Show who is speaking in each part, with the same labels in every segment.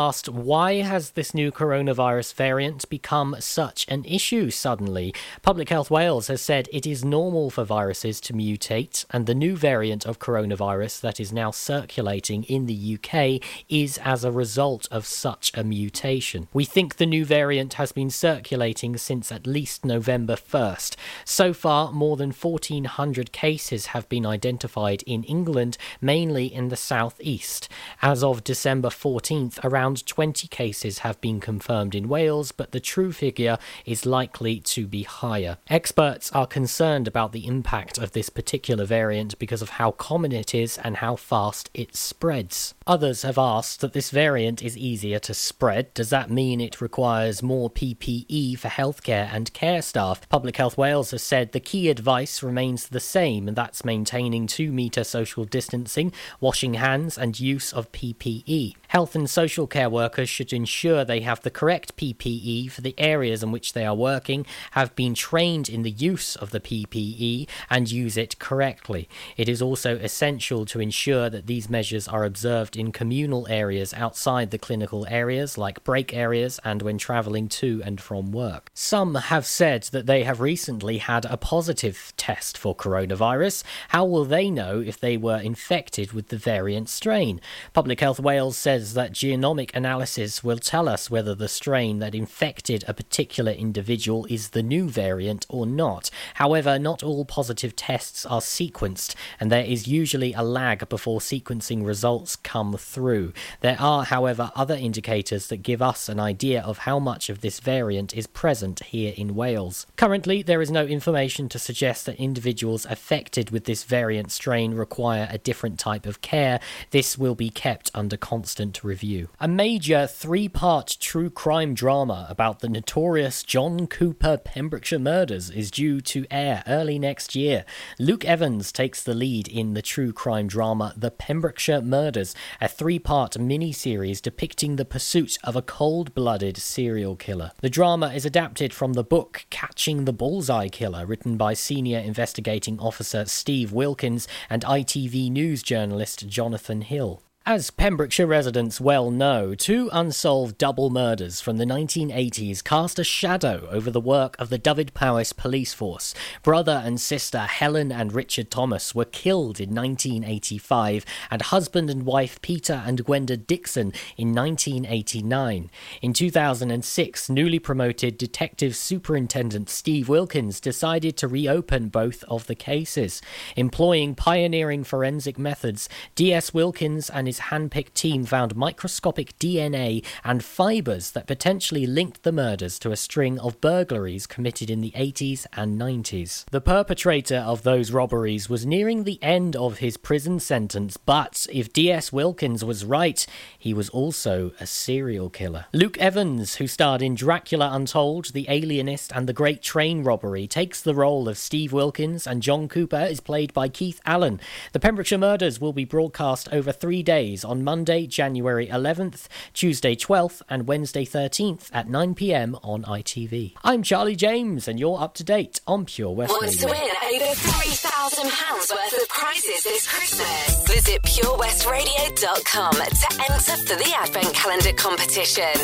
Speaker 1: asked why has this new coronavirus variant become such an issue suddenly? Public Health Wales has said it is normal for viruses to mutate, and the new variant of coronavirus that is now circulating in the UK is as a result of such a mutation. We think the new variant has been circulating since at least November 1st. So far, more than 1,400 cases have been identified in England, mainly in the southeast. As of December 14th, around around 20 cases have been confirmed in Wales, but the true figure is likely to be higher. Experts are concerned about the impact of this particular variant because of how common it is and how fast it spreads. Others have asked that this variant is easier to spread. Does that mean it requires more PPE for healthcare and care staff? Public Health Wales has said the key advice remains the same, and that's maintaining two metre social distancing, washing hands, and use of PPE. Health and social care workers should ensure they have the correct PPE for the areas in which they are working, have been trained in the use of the PPE, and use it correctly. It is also essential to ensure that these measures are observed in communal areas outside the clinical areas, like break areas and when travelling to and from work. Some have said that they have recently had a positive test for coronavirus. How will they know if they were infected with the variant strain? Public Health Wales says that genomic analysis will tell us whether the strain that infected a particular individual is the new variant or not. However, not all positive tests are sequenced, and there is usually a lag before sequencing results come through. There are, however, other indicators that give us an idea of how much of this variant is present here in Wales. Currently, there is no information to suggest that individuals affected with this variant strain require a different type of care. This will be kept under constant review. A major three part true crime drama about the notorious John Cooper Pembrokeshire murders is due to air early next year. Luke Evans takes the lead in the true crime drama The Pembrokeshire Murders, a three part mini series depicting the pursuit of a cold blooded serial killer. The drama is adapted from the book Catching the Bullseye Killer, written by senior investigating officer Steve Wilkins and ITV News journalist Jonathan Hill. As Pembrokeshire residents well know, two unsolved double murders from the 1980s cast a shadow over the work of the Dyfed-Powys police force. Brother and sister Helen and Richard Thomas were killed in 1985, and husband and wife Peter and Gwenda Dixon in 1989. In 2006, newly promoted Detective Superintendent Steve Wilkins decided to reopen both of the cases. Employing pioneering forensic methods, DS Wilkins and his hand-picked team found microscopic DNA and fibres that potentially linked the murders to a string of burglaries committed in the 80s and 90s. The perpetrator of those robberies was nearing the end of his prison sentence, but if D.S. Wilkins was right, he was also a serial killer. Luke Evans, who starred in Dracula Untold, The Alienist, and The Great Train Robbery, takes the role of Steve Wilkins, and John Cooper is played by Keith Allen. The Pembrokeshire Murders will be broadcast over three days days on Monday, January 11th, Tuesday 12th, and Wednesday 13th at 9 pm on ITV. I'm Charlie James, and you're up to date on Pure West
Speaker 2: Wants Radio. to win over £3,000 worth of prizes this Christmas? Visit purewestradio.com to enter for the Advent Calendar competition.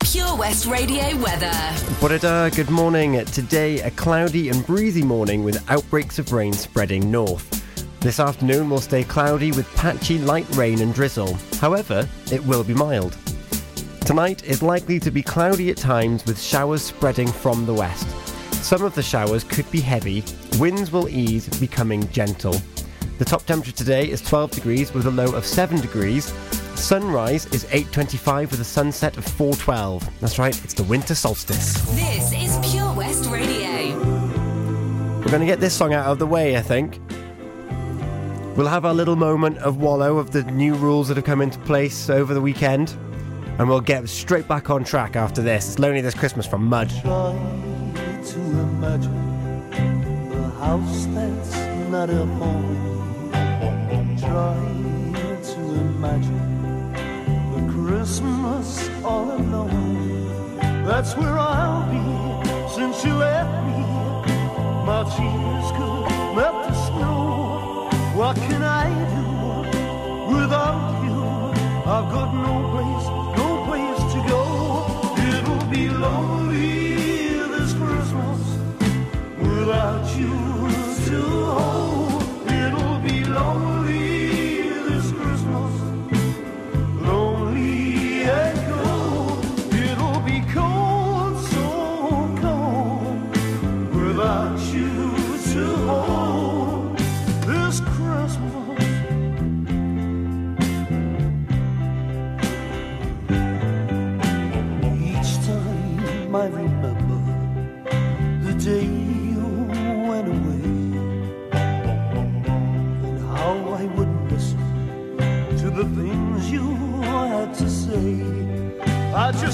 Speaker 2: Pure West Radio weather.
Speaker 3: Borada, good morning. Today, a cloudy and breezy morning with outbreaks of rain spreading north. This afternoon will stay cloudy with patchy light rain and drizzle. However, it will be mild. Tonight is likely to be cloudy at times with showers spreading from the west. Some of the showers could be heavy. Winds will ease, becoming gentle. The top temperature today is 12 degrees with a low of 7 degrees. Sunrise is 8.25 with a sunset of 4.12. That's right, it's the winter solstice.
Speaker 2: This is Pure West Radio.
Speaker 3: We're going to get this song out of the way, I think. We'll have our little moment of wallow of the new rules that have come into place over the weekend, and we'll get straight back on track after this. It's Lonely This Christmas from Mud.
Speaker 4: Try to imagine a house that's not a home. Try to imagine the Christmas all alone. That's where I'll be since you left me. My tears could melt the snow. What can I do without you? I've got no place, no place to go. It'll be lonely this Christmas without you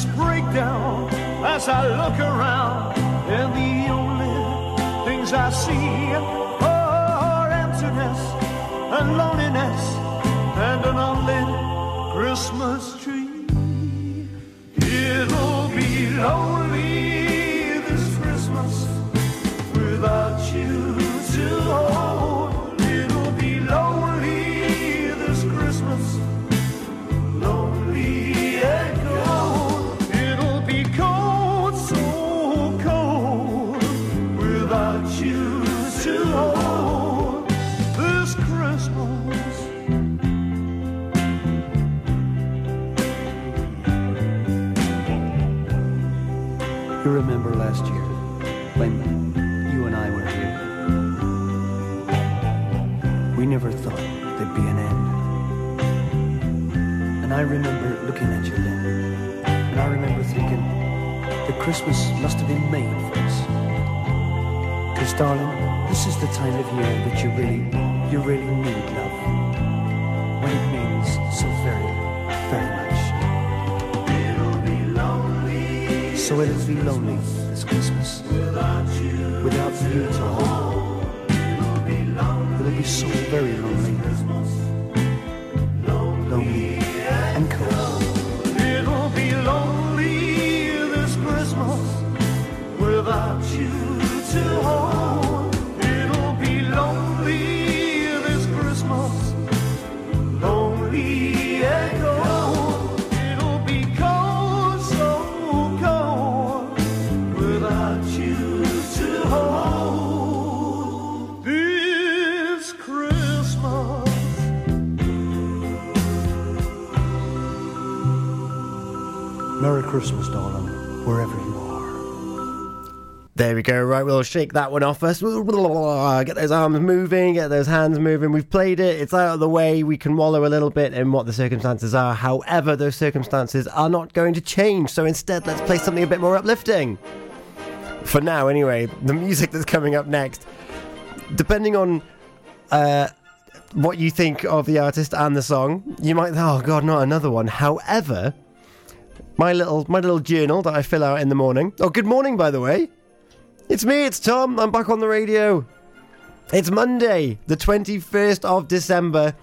Speaker 4: I just break down as I look around, and the only things I see. Are emptiness and loneliness
Speaker 5: looking at you then. And I remember thinking that Christmas must have been made for us. Because, darling, this is the time of year that you really, you really need love. When it means so very, very much. So it'll be lonely this Christmas without you,
Speaker 4: without you to hold. It'll be so very lonely, lonely Christmas,
Speaker 5: darling, wherever you are.
Speaker 3: There we go. Right, we'll shake that one off us. Get those arms moving, get those hands moving. We've played it. It's out of the way. We can wallow a little bit in what the circumstances are. However, those circumstances are not going to change. So instead, let's play something a bit more uplifting. For now, anyway, the music that's coming up next, depending on uh, what you think of the artist and the song, you might, oh god, not another one. However, my little my little journal that I fill out in the morning. Oh, good morning, by the way. It's me, it's Tom. I'm back on the radio. It's Monday, the 21st of December,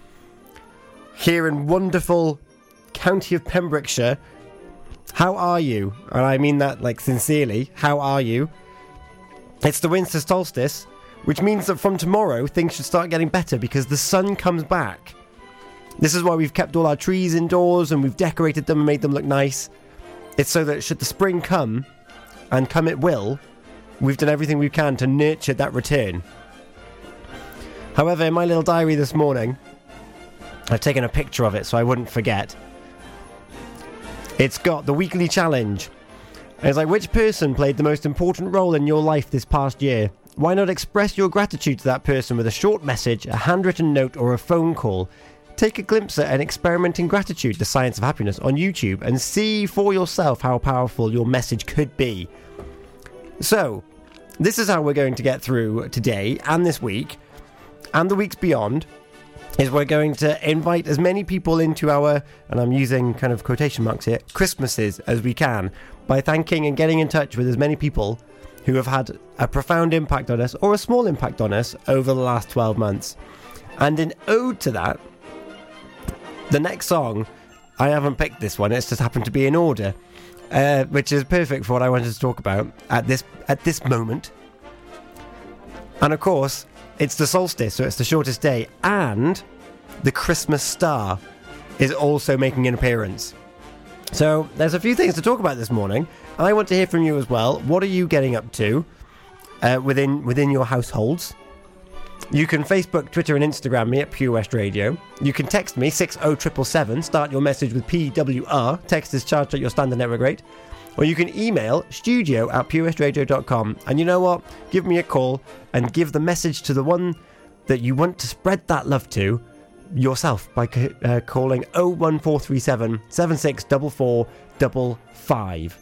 Speaker 3: here in wonderful county of Pembrokeshire. How are you? And I mean that like sincerely. How are you? It's the winter solstice, which means that from tomorrow things should start getting better because the sun comes back. This is why we've kept all our trees indoors and we've decorated them and made them look nice. It's so that should the spring come, and come it will, we've done everything we can to nurture that return. However, in my little diary this morning, I've taken a picture of it so I wouldn't forget. It's got the weekly challenge. And it's like, which person played the most important role in your life this past year? Why not express your gratitude to that person with a short message, a handwritten note, or a phone call? Take a glimpse at an experiment in gratitude, the science of happiness, on YouTube and see for yourself how powerful your message could be. So, this is how we're going to get through today and this week and the weeks beyond is we're going to invite as many people into our and I'm using kind of quotation marks here Christmases as we can by thanking and getting in touch with as many people who have had a profound impact on us or a small impact on us over the last 12 months. And in ode to that, the next song, I haven't picked this one, it's just happened to be in order, uh, which is perfect for what I wanted to talk about at this at this moment. And of course, it's the solstice, so it's the shortest day, and the Christmas star.
Speaker 6: is also making an appearance. So there's a few things to talk about this morning. I want to hear from you as well. What are you getting up to uh, within within your households? You can Facebook, Twitter, and Instagram me at Pure West Radio. You can text me 60777. Start your message with PWR. Text is charged at your standard network rate. Or you can email studio at purewestradio.com. And you know what? Give me a call and give the message to the one that you want to spread that love to yourself by uh, calling 01437 764455.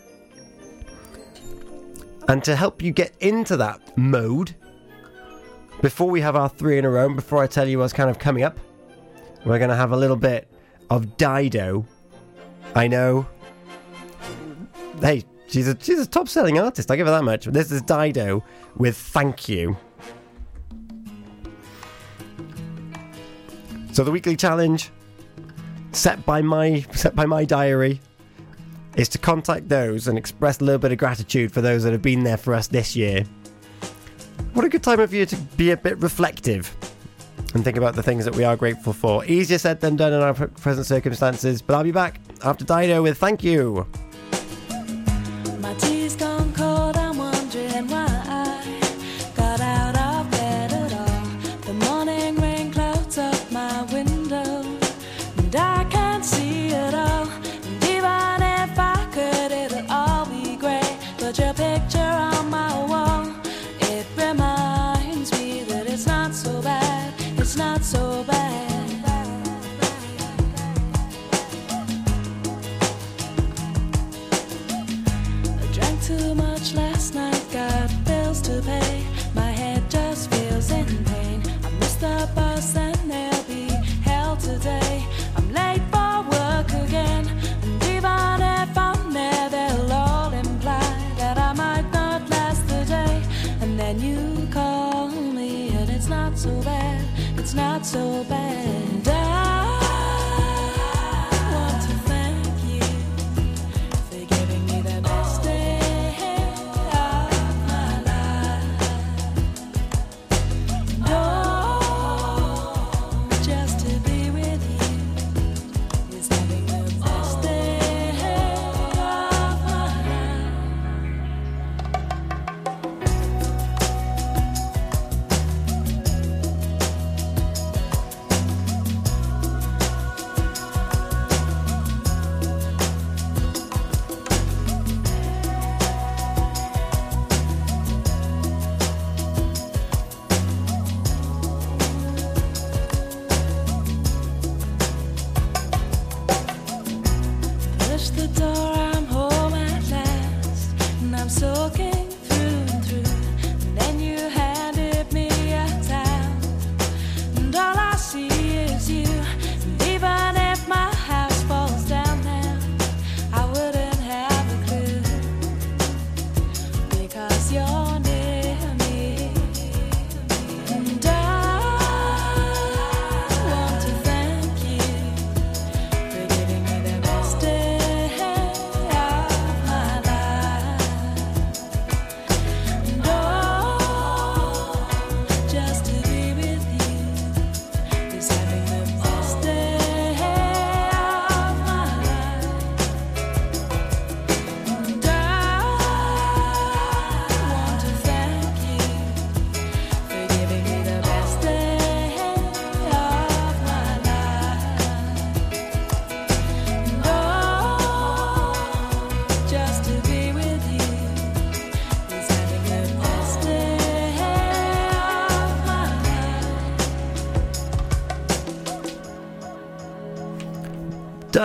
Speaker 6: And to help you get into that mode, before we have our three in a row, before I tell you what's kind of coming up, we're going to have a little bit of Dido. I know. Hey, she's a she's a top selling artist. I give her that much. This is Dido with "Thank You." So the weekly challenge set by my set by my diary is to contact those and express a little bit of gratitude for those that have been there for us this year. What a good time of year to be a bit reflective and think about the things that we are grateful for. Easier said than done in our present circumstances, but I'll be back after Dido with thank you.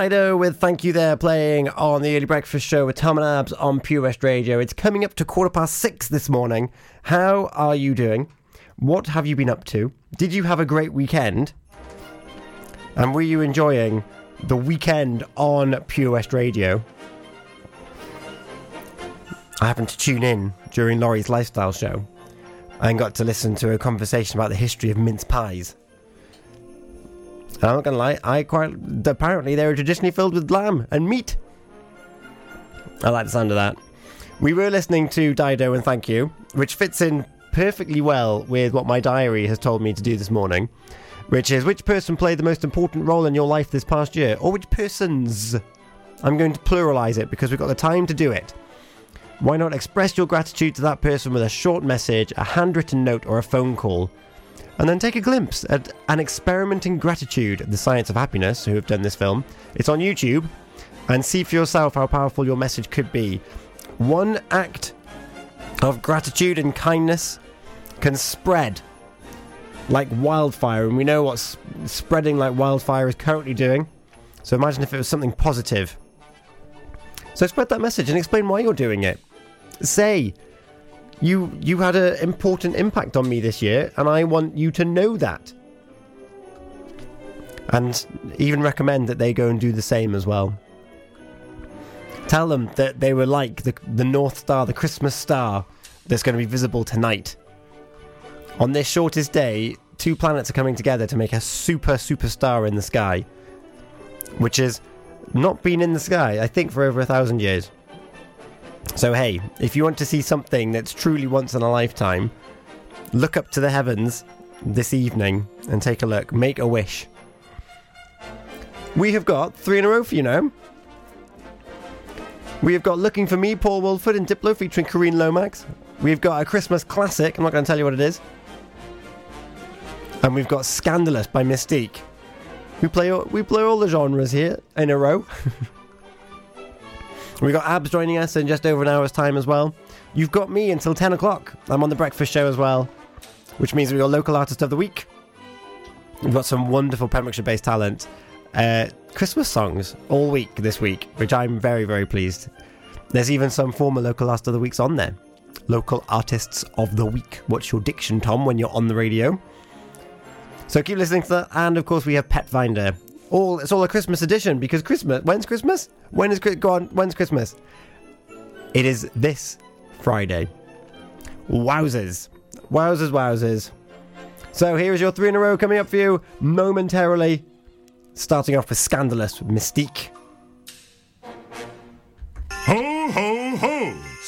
Speaker 6: Dido with Thank You There playing on the Early Breakfast Show with Tom and Abz on Pure West Radio. It's coming up to quarter past six this morning. How are you doing? What have you been up to? Did you have a great weekend? And were you enjoying the weekend on Pure West Radio? I happened to tune in during Laurie's lifestyle show and got to listen to a conversation about the history of mince pies. I'm not gonna lie, I quite apparently they were traditionally filled with lamb and meat. I like the sound of that. We were listening to Dido and Thank You, which fits in perfectly well with what my diary has told me to do this morning.
Speaker 3: which is which person played the most important role in your life this past year, or which persons? I'm going to pluralize it because we've got the time to do it. Why not express your gratitude to that person with a short message, a handwritten note, or a phone call? And then take a glimpse at an experiment in gratitude, the science of happiness, who have done this film. It's on YouTube, and see for yourself how powerful your message could be. One act of gratitude and kindness can spread like wildfire, and we know what spreading like wildfire is currently doing. So imagine if it was something positive. So spread that message and explain why you're doing it. Say, you you had an important impact on me this year, and I want you to know that. And even recommend that they go and do the same as well. Tell them that they were like the, the North Star, the Christmas star that's going to be visible tonight. On this shortest day, two planets are coming together to make a super superstar in the sky, which has not been in the sky, I think, for over a thousand years. So, hey, if you want to see something that's truly once in a lifetime, look up to the heavens this evening and take a look. Make a wish. We have got three in a row for you now. We have got Looking for Me, Paul Woolford and Diplo featuring Kareen Lomax. We've got a Christmas classic, I'm not going to tell you what it is. And we've got Scandalous by Mis-Teeq. We play all, we play all the genres here in a row. we got Abz joining us in just over an hour's time as well. You've got me until 10 o'clock. I'm on the breakfast show as well, which means we've got local artist of the week. We've got some wonderful Pembrokeshire based talent. Uh, Christmas songs all week this week, which I'm very, very pleased. There's even some former local artist of the weeks on there. Local artists of the week. What's your diction, Tom, when you're on the radio? So keep listening to that, and of course we have Pet Finder. All it's all a Christmas edition because Christmas. When's Christmas? When is Chri- go on? When's Christmas? It is this Friday. Wowzers, wowzers, wowzers. So here is your three in a row coming up for you momentarily. Starting off with Scandalous with Mis-Teeq.
Speaker 7: Ho, ho, ho!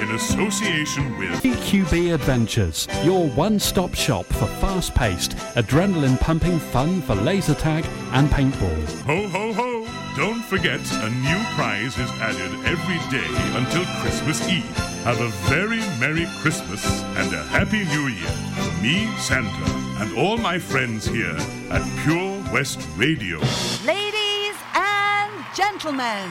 Speaker 7: in association with
Speaker 8: EQB Adventures, your one stop shop for fast paced, adrenaline pumping fun for laser tag and paintball.
Speaker 7: Ho, ho, ho! Don't forget, a new prize is added every day until Christmas Eve. Have a very Merry Christmas and a Happy New Year from me, Santa, and all my friends here at Pure West Radio.
Speaker 9: Ladies and gentlemen,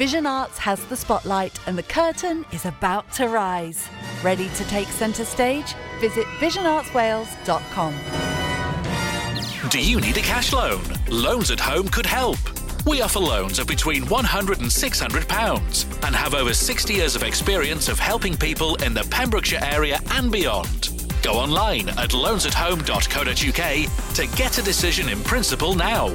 Speaker 9: Vision Arts has the spotlight and the curtain is about to rise. Ready to take centre stage? Visit visionartswales.com.
Speaker 10: Do you need a cash loan? Loans at Home could help. We offer loans of between £100 and £600 and have over 60 years of experience of helping people in the Pembrokeshire area and beyond. Go online at loansathome.co.uk to get a decision in principle now.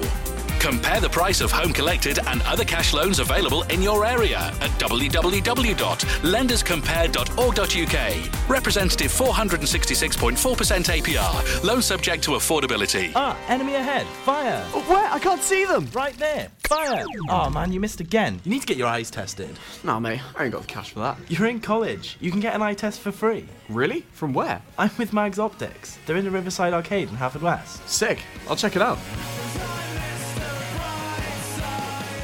Speaker 10: Compare the price of home collected and other cash loans available in your area at www.lenderscompare.org.uk. Representative 466.4% APR. Loan subject to affordability.
Speaker 11: Ah, enemy ahead. Fire.
Speaker 12: Where? I can't see them.
Speaker 11: Right there. Fire. Oh man, you missed again. You need to get your eyes tested.
Speaker 12: Nah, mate, I ain't got the cash for that.
Speaker 11: You're in college. You can get an eye test for free.
Speaker 12: Really? From where?
Speaker 11: I'm with Mags Optics. They're in the Riverside Arcade in Haverfordwest.
Speaker 12: Sick. I'll check it out.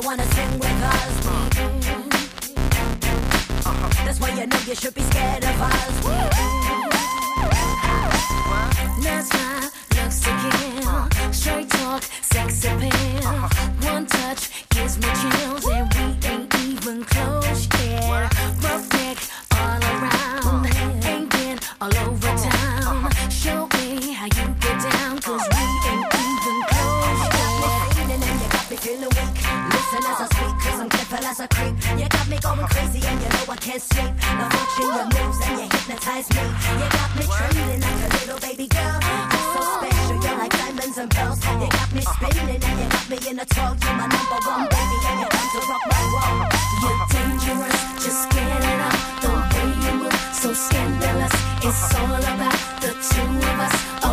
Speaker 13: you wanna sing with us? Mm-hmm. That's why you know you should be scared of us. Mm-hmm. That's my looks to. Straight talk, sex appeal. One touch gives me chills, and we ain't even close. as creep. You got me going crazy and you know I can't sleep. I'm watching your moves and you hypnotize me. You got me treating like a little baby girl. You're so special, you're like diamonds and pearls. You got me spinning and you got me in a twirl. You're my number one baby and you're to rock my world. You're dangerous, just get it up. The way you move, so scandalous. It's all about the two of us.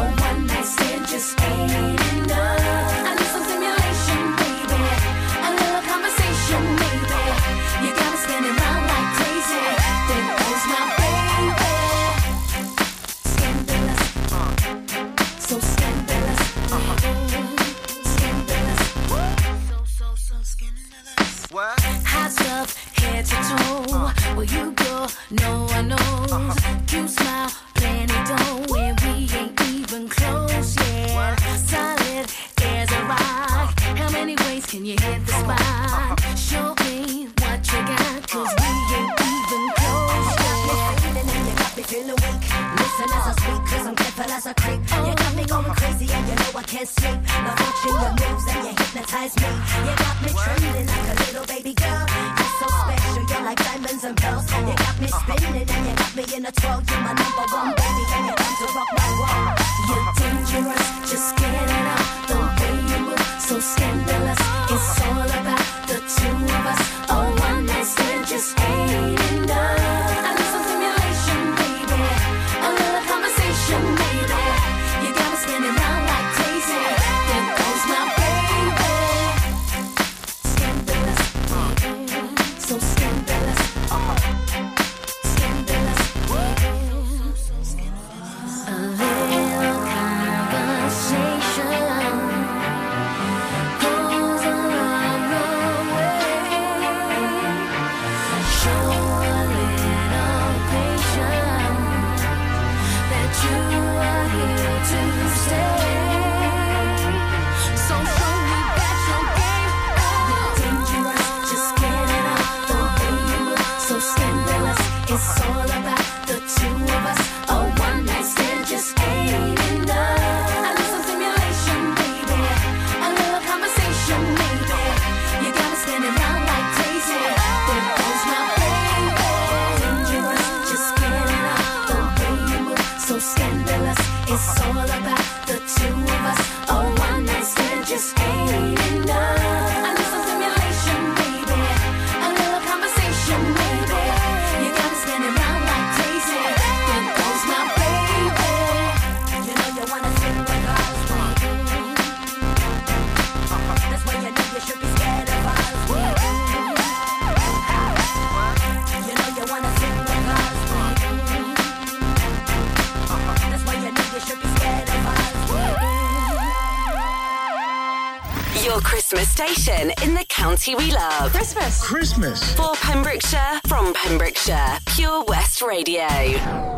Speaker 2: party we love. Christmas.
Speaker 14: Christmas.
Speaker 2: For Pembrokeshire, from Pembrokeshire, Pure West Radio.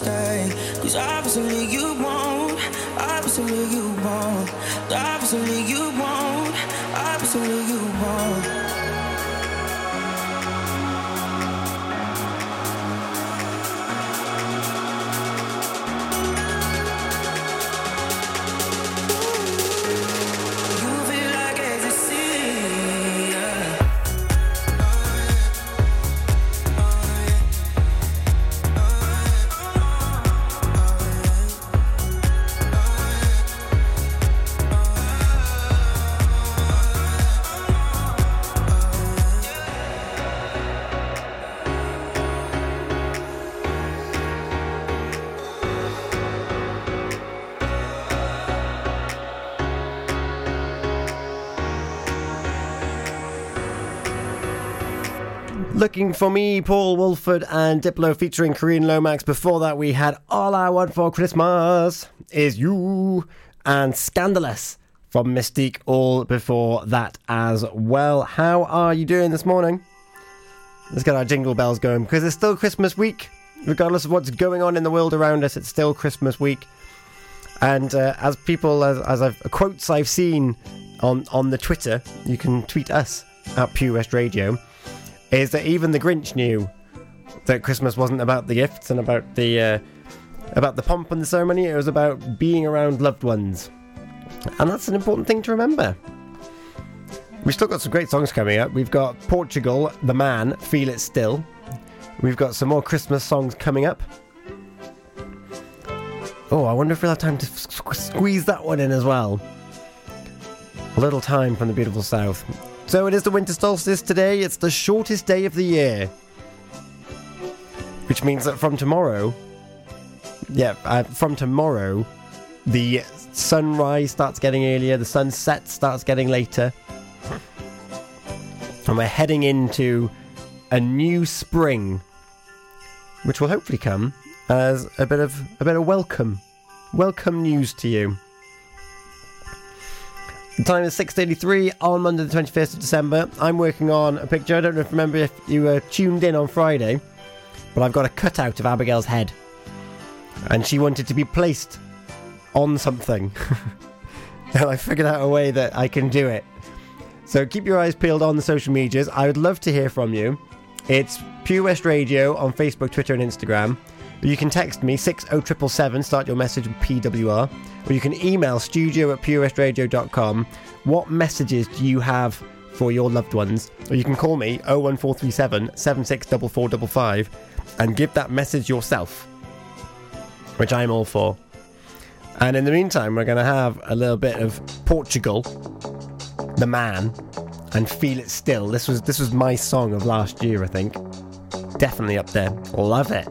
Speaker 14: Cause obviously you won't, obviously you won't, obviously you won't, obviously you won't. Looking for me,
Speaker 3: Paul Woolford and Diplo featuring Kareen Lomax. Before that, we had All I Want for Christmas Is You and Scandalous from Mis-Teeq. All before that as well. How are you doing this morning? Let's get our jingle bells going because it's still Christmas week. Regardless of what's going on in the world around us, it's still Christmas week. And uh, as people, as, as I've quotes I've seen on on the Twitter, you can tweet us at Pure West Radio is that even the Grinch knew that Christmas wasn't about the gifts and about the uh, about the pomp and the ceremony. It was about being around loved ones, and that's an important thing to remember. We've still got some great songs coming up. We've got Portugal, The Man, Feel It Still. We've got some more Christmas songs coming up. Oh, I wonder if we'll have time to squeeze that one in as well. A little time from the beautiful south. So it is the winter solstice today. It's the shortest day of the year. Which means that from tomorrow, yeah, uh, from tomorrow, the sunrise starts getting earlier, the sunset starts getting later. And we're heading into a new spring, which will hopefully come as a bit of a bit of welcome, welcome news to you.
Speaker 15: The time is 6.33 on Monday the 21st of December. I'm working on a picture. I don't know if remember if you were tuned in on Friday, but I've got a cutout of Abigail's head. And she wanted to be placed on something. and I figured out a way that I can do it. So keep your eyes peeled on the social medias. I would love to hear from you. It's Pure West Radio on Facebook, Twitter, and Instagram. You can text me 60777, start your message with PWR, or you can email studio at purewestradio.com. What messages do you have for your loved ones? Or you can call me 01437 764455 and give that message yourself, which I'm all for. And in the meantime, we're going to have a little bit of Portugal, the man, and Feel It Still. This was this was my song of last year, I think. Definitely up there. Love it.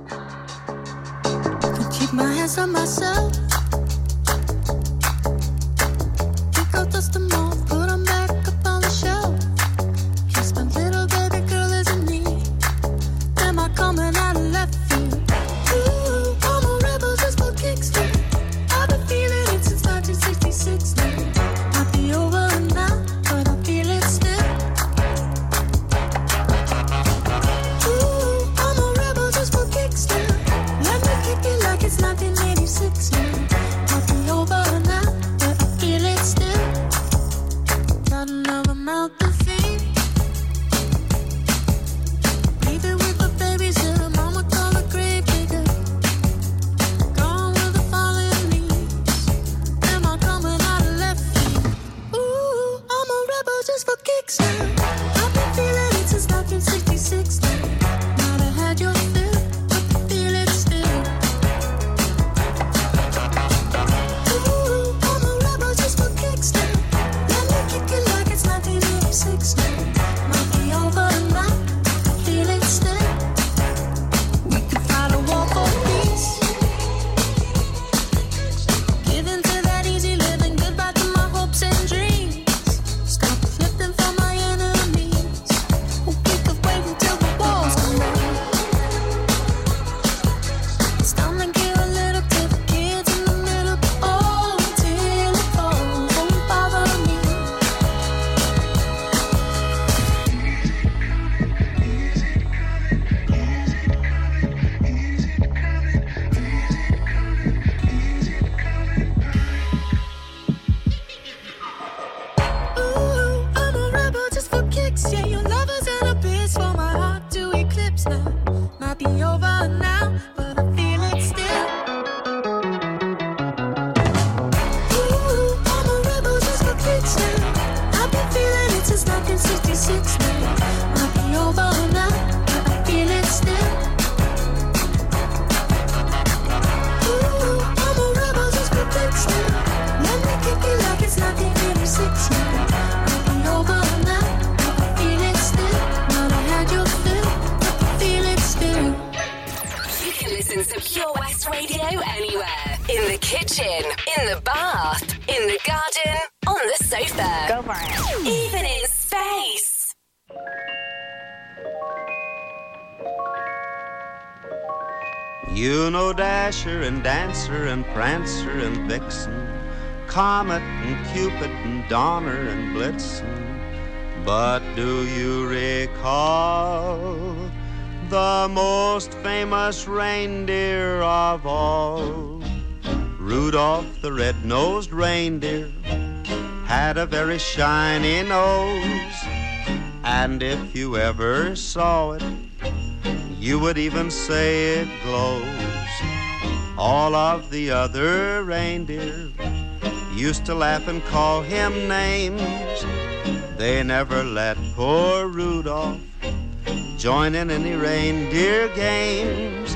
Speaker 16: Kitchen, in the bath, in the garden, on the sofa. Go for it. Even in space.
Speaker 17: You know Dasher and Dancer and Prancer and Vixen, Comet and Cupid and Donner and Blitzen. But do you recall the most famous reindeer of all? Rudolph the red-nosed reindeer had a very shiny nose, and if you ever saw it, you would even say it glows. All of the other reindeer used to laugh and call him names. They never let poor Rudolph join in any reindeer games.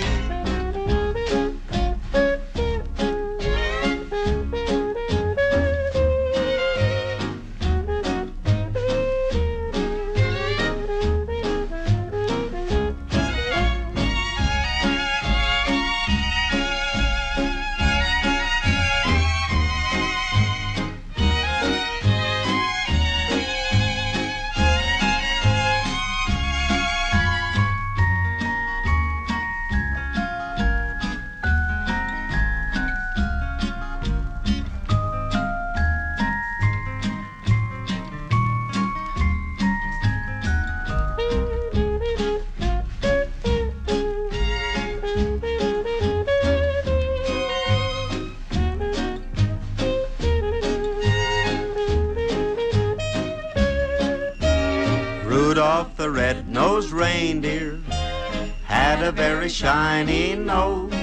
Speaker 17: Shiny nose.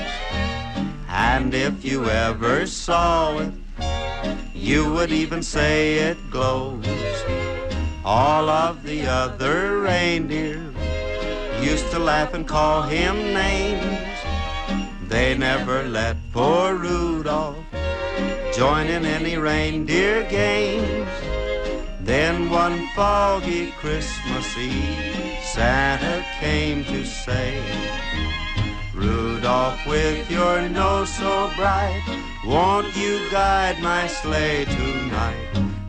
Speaker 17: And if you ever saw it, you would even say it glows. All of the other reindeer used to laugh and call him names. They never let poor Rudolph join in any reindeer games. Then one foggy Christmas Eve, Santa came to say, Rudolph, with your nose so bright, won't you guide my sleigh tonight?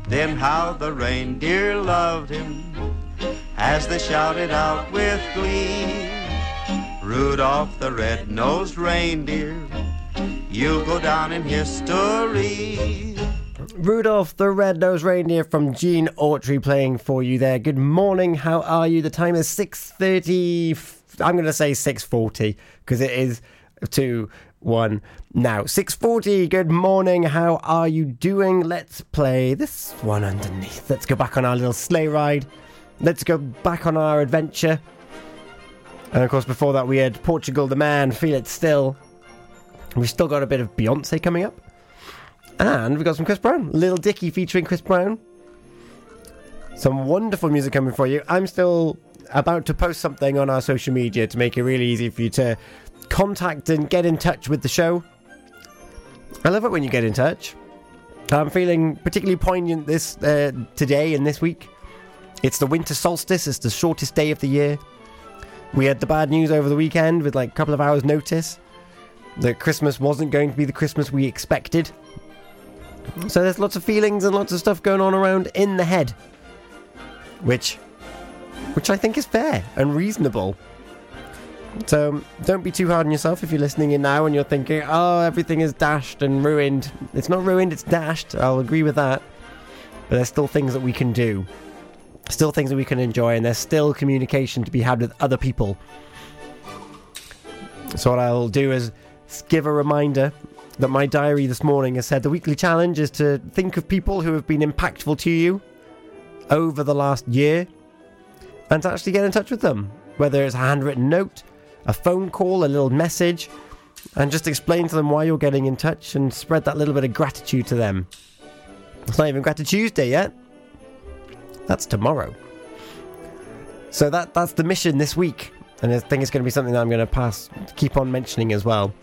Speaker 17: Then how the reindeer loved him as they shouted out with glee. Rudolph the red-nosed reindeer, you'll go down in history.
Speaker 3: Rudolph the Red-Nosed Reindeer from Gene Autry playing for you there. Good morning, how are you? The time is 6.30, I'm going to say 6.40 because it is 2, 1 now. 6.40, good morning, how are you doing? Let's play this one underneath. Let's go back on our little sleigh ride. Let's go back on our adventure. And of course, before that, we had Portugal the Man, Feel It Still. We've still got a bit of Beyonce coming up. And we've got some Chris Brown. Little Dicky featuring Chris Brown. Some wonderful music coming for you. I'm still about to post something on our social media to make it really easy for you to contact and get in touch with the show. I love it when you get in touch. I'm feeling particularly poignant this uh, today and this week. It's the winter solstice. It's the shortest day of the year. We had the bad news over the weekend with like a couple of hours' notice that Christmas wasn't going to be the Christmas we expected. So there's lots of feelings and lots of stuff going on around in the head, which, which I think is fair and reasonable. So don't be too hard on yourself if you're listening in now and you're thinking, "Oh, everything is dashed and ruined." It's not ruined; it's dashed. I'll agree with that. But there's still things that we can do, still things that we can enjoy, and there's still communication to be had with other people. So what I'll do is give a reminder that my diary this morning has said the weekly challenge is to think of people who have been impactful to you over the last year and to actually get in touch with them. Whether it's a handwritten note, a phone call, a little message, and just explain to them why you're getting in touch and spread that little bit of gratitude to them. It's not even Gratitude Tuesday yet. That's tomorrow. So that that's the mission this week. And I think it's going to be something that I'm going to pass, keep on mentioning as well.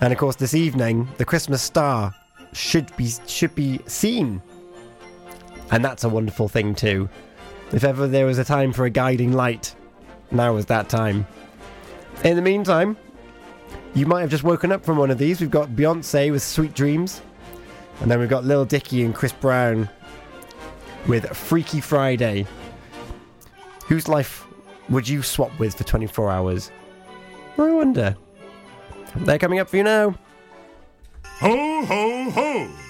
Speaker 3: And of course, this evening, the Christmas star should be should be seen, and that's a wonderful thing too. If ever there was a time for a guiding light, now is that time. In the meantime, you might have just woken up from one of these. We've got Beyonce with "Sweet Dreams," and then we've got Lil Dicky and Chris Brown with "Freaky Friday." Whose life would you swap with for 24 hours? I wonder. They're coming up for you now.
Speaker 7: Ho, ho, ho!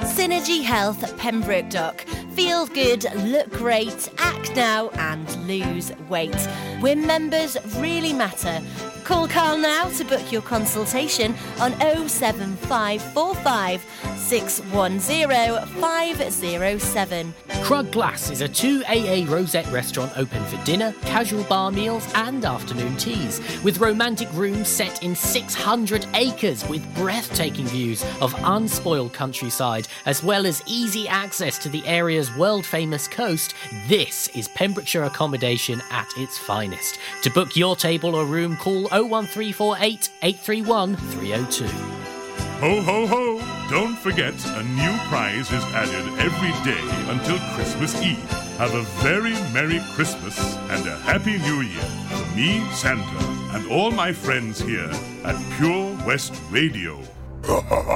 Speaker 18: Synergy Health Pembroke Dock. Feel good, look great, act now, and lose weight. When members really matter. Call Carl now to book your consultation on 07545 610
Speaker 1: Crug Glas is a 2AA Rosette restaurant open for dinner, casual bar meals, and afternoon teas, with romantic rooms set in 600 acres with breathtaking views of unspoiled countryside, as well as easy access to the area's world famous coast. This is Pembrokeshire accommodation at its finest. To book your table or room, call 01348 831 302.
Speaker 7: Ho, ho, ho! Don't forget, a new prize is added every day until Christmas Eve. Have a very Merry Christmas and a Happy New Year from me, Santa, and all my friends here at Pure West Radio.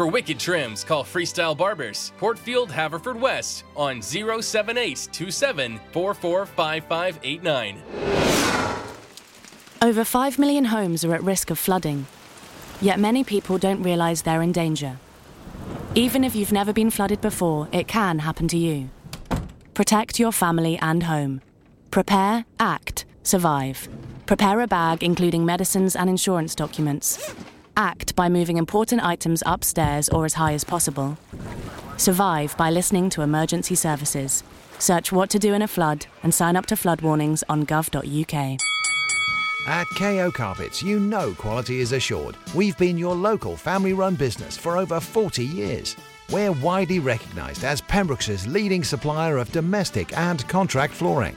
Speaker 19: For wicked trims, call Freestyle Barbers, Portfield, Haverfordwest, on 07827 445589.
Speaker 20: Over 5 million homes are at risk of flooding, yet many people don't realise they're in danger. Even if you've never been flooded before, it can happen to you. Protect your family and home. Prepare, act, survive. Prepare a bag including medicines and insurance documents. Act by moving important items upstairs or as high as possible. Survive by listening to emergency services. Search what to do in a flood and sign up to flood warnings on gov.uk.
Speaker 21: At KO Carpets, you know quality is assured. We've been your local family run business for over 40 years. We're widely recognised as Pembroke's leading supplier of domestic and contract flooring.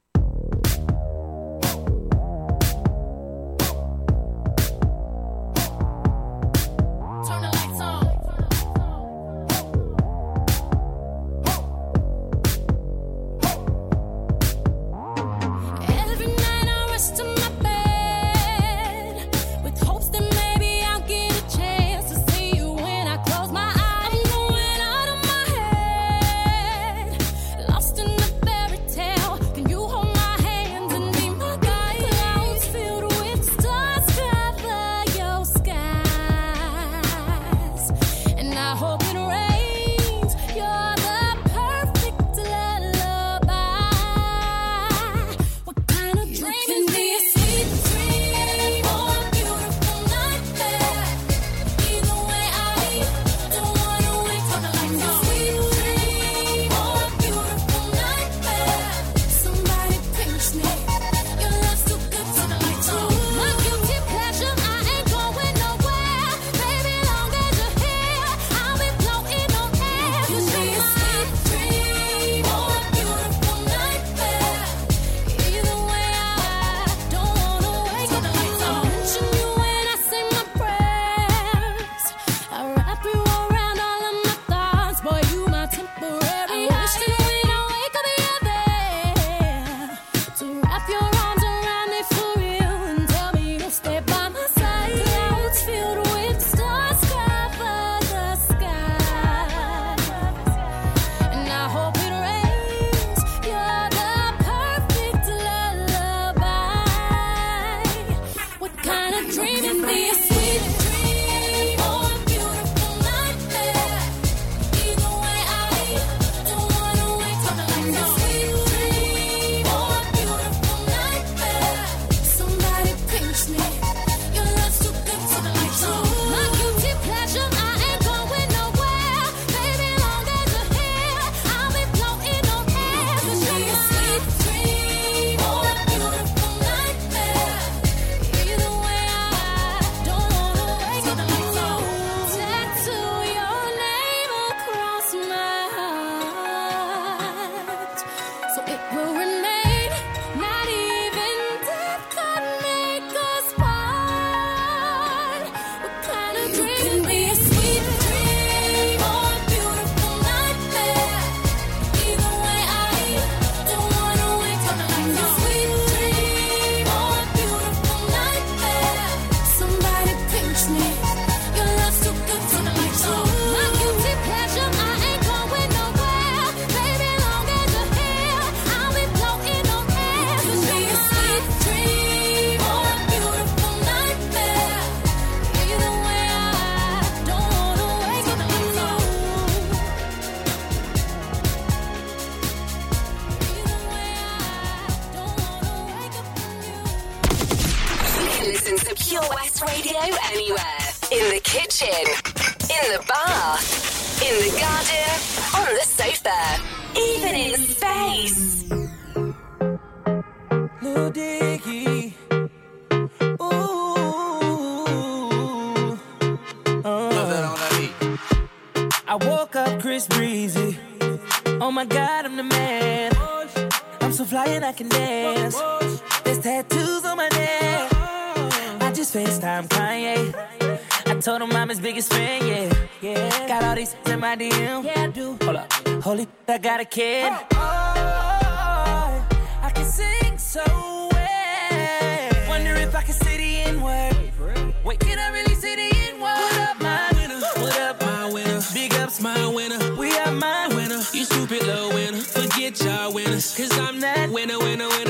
Speaker 14: Cause I'm that winner, winner, winner,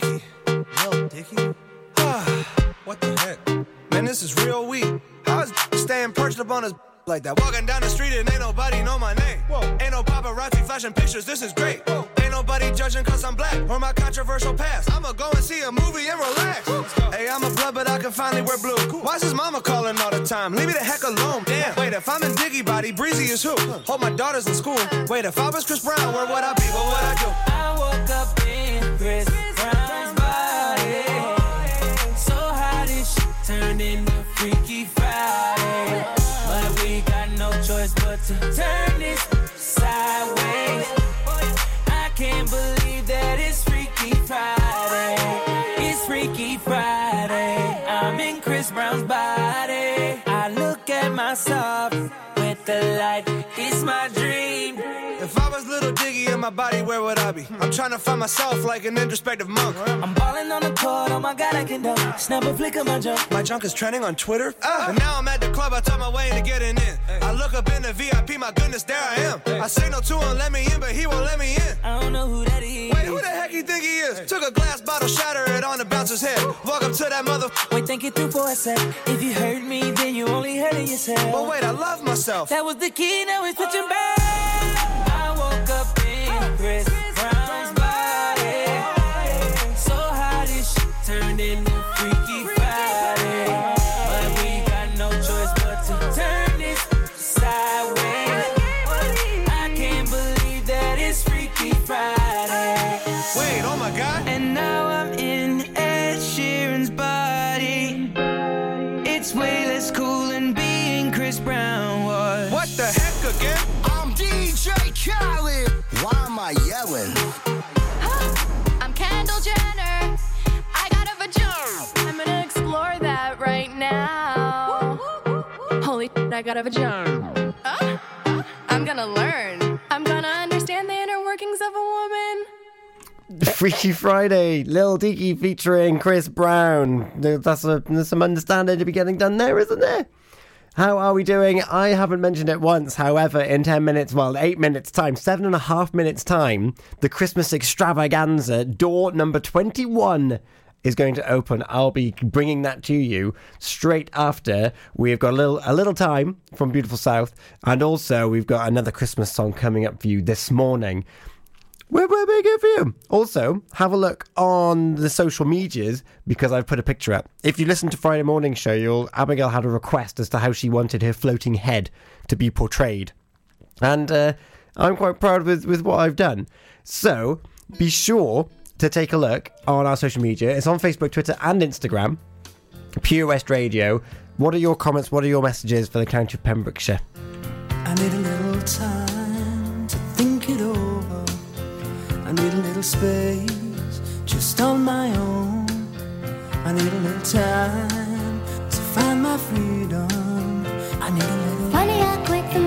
Speaker 22: Dicky. Dicky? Ah, what the heck? Man, this is real weak. How is staying perched up on his like that? Walking down the street and ain't nobody know my name. Whoa. Ain't no paparazzi flashing pictures, this is great. Ain't nobody judging cause I'm black or my controversial past. I'ma go and see a movie and relax. Hey, I'm a blood, but I can finally wear blue. Why's his mama calling all the time? Leave me the heck alone. Damn. Wait, if I'm in Dicky Body, Breezy is who? Hold my daughters in school. Wait, if I was Chris Brown, where would I be? What would I do?
Speaker 14: I woke up in Chris Brown's body. So how this shit turned into Freaky Friday. But we got no choice but to turn this myself my
Speaker 22: body, where would I be? I'm trying to find myself like an introspective monk.
Speaker 14: I'm balling on the court, oh my god, I can dunk. Snap a flick of my junk.
Speaker 22: My junk is trending on Twitter. Ah. And now I'm at the club, I talk my way into getting in. I look up in the VIP, my goodness, there I am. I signal to him, let me in, but he won't let me in.
Speaker 14: I don't know who that is.
Speaker 22: Wait, who the heck you think he is? Took a glass bottle, shatter it on the bouncer's head. Walk up to that mother.
Speaker 14: Wait, think it through for a sec. If you hurt me, then you only hurting yourself.
Speaker 22: But wait, I love myself.
Speaker 14: That was the key, now it's switching back. I got
Speaker 23: a vagina. Huh? I'm gonna learn. I'm gonna understand the inner workings of a woman.
Speaker 3: Freaky Friday, Lil Dicky featuring Chris Brown. That's a, there's some understanding to be getting done there, isn't there? How are we doing? I haven't mentioned it once. However, in 10 minutes, well, 8 minutes' time, seven and a half minutes' time, the Christmas extravaganza, door number 21, is going to open. I'll be bringing that to you straight after we've got a little a little time from Beautiful South, and also we've got another Christmas song coming up for you this morning. We're, we're big for you. Also, have a look on the social medias because I've put a picture up. If you listen to Friday Morning Show, you'll Abigail had a request as to how she wanted her floating head to be portrayed, and uh, I'm quite proud with with what I've done. So be sure to take a look on our social media. It's on Facebook, Twitter, and Instagram. Pure West Radio. What are your comments? What are your messages for the County of Pembrokeshire?
Speaker 14: I need a little time to think it over. I need a little space just on my own. I need a little time to find my freedom. I need a little.
Speaker 24: Funny how quick the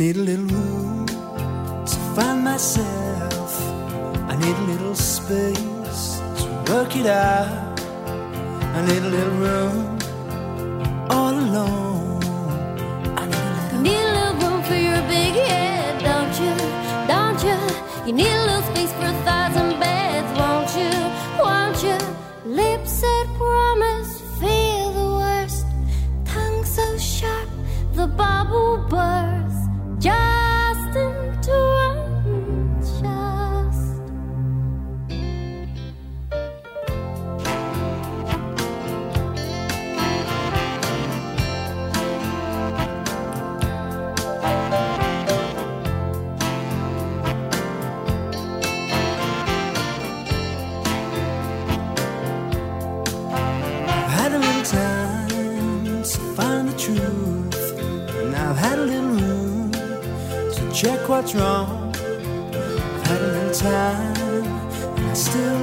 Speaker 24: need a little room to find myself. I need a little space to work it out. I need a little room all alone.
Speaker 4: I need a little room for your big head, don't you? Don't you? You need a little space for a thousand beds, won't you? Won't you? Lips that promise, feel the worst. Tongue so sharp, the bubble bursts.
Speaker 24: Check what's wrong. I've had a little time, and I still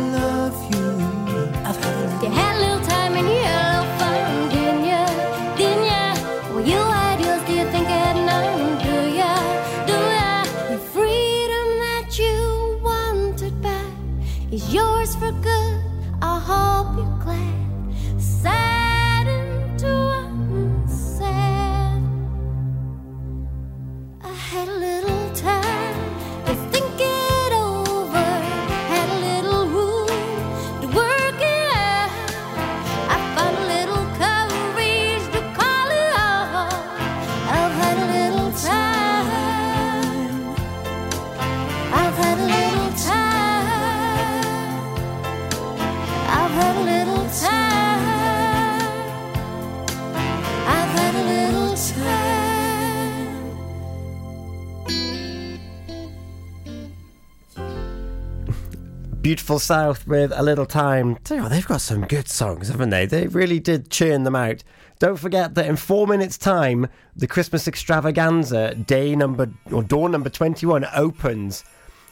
Speaker 3: Beautiful South with a little time. You they've got some good songs, haven't they? They really did churn them out. Don't forget that in four minutes' time, the Christmas extravaganza day number or door number twenty-one opens.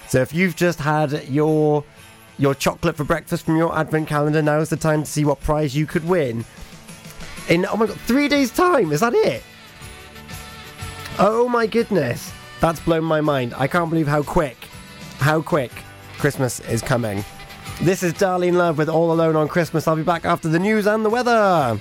Speaker 3: So if you've just had your your chocolate for breakfast from your advent calendar, now's the time to see what prize you could win. In oh my god, three days' time. Is that it? Oh my goodness, that's blown my mind. I can't believe how quick, how quick Christmas is coming. This is Darlene Love with All Alone on Christmas. I'll be back after the news and the weather.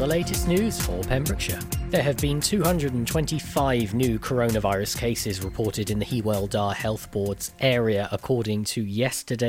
Speaker 1: The latest news for Pembrokeshire. There have been 225 new coronavirus cases reported in the Hywel Dda Health Board's area, according to yesterday's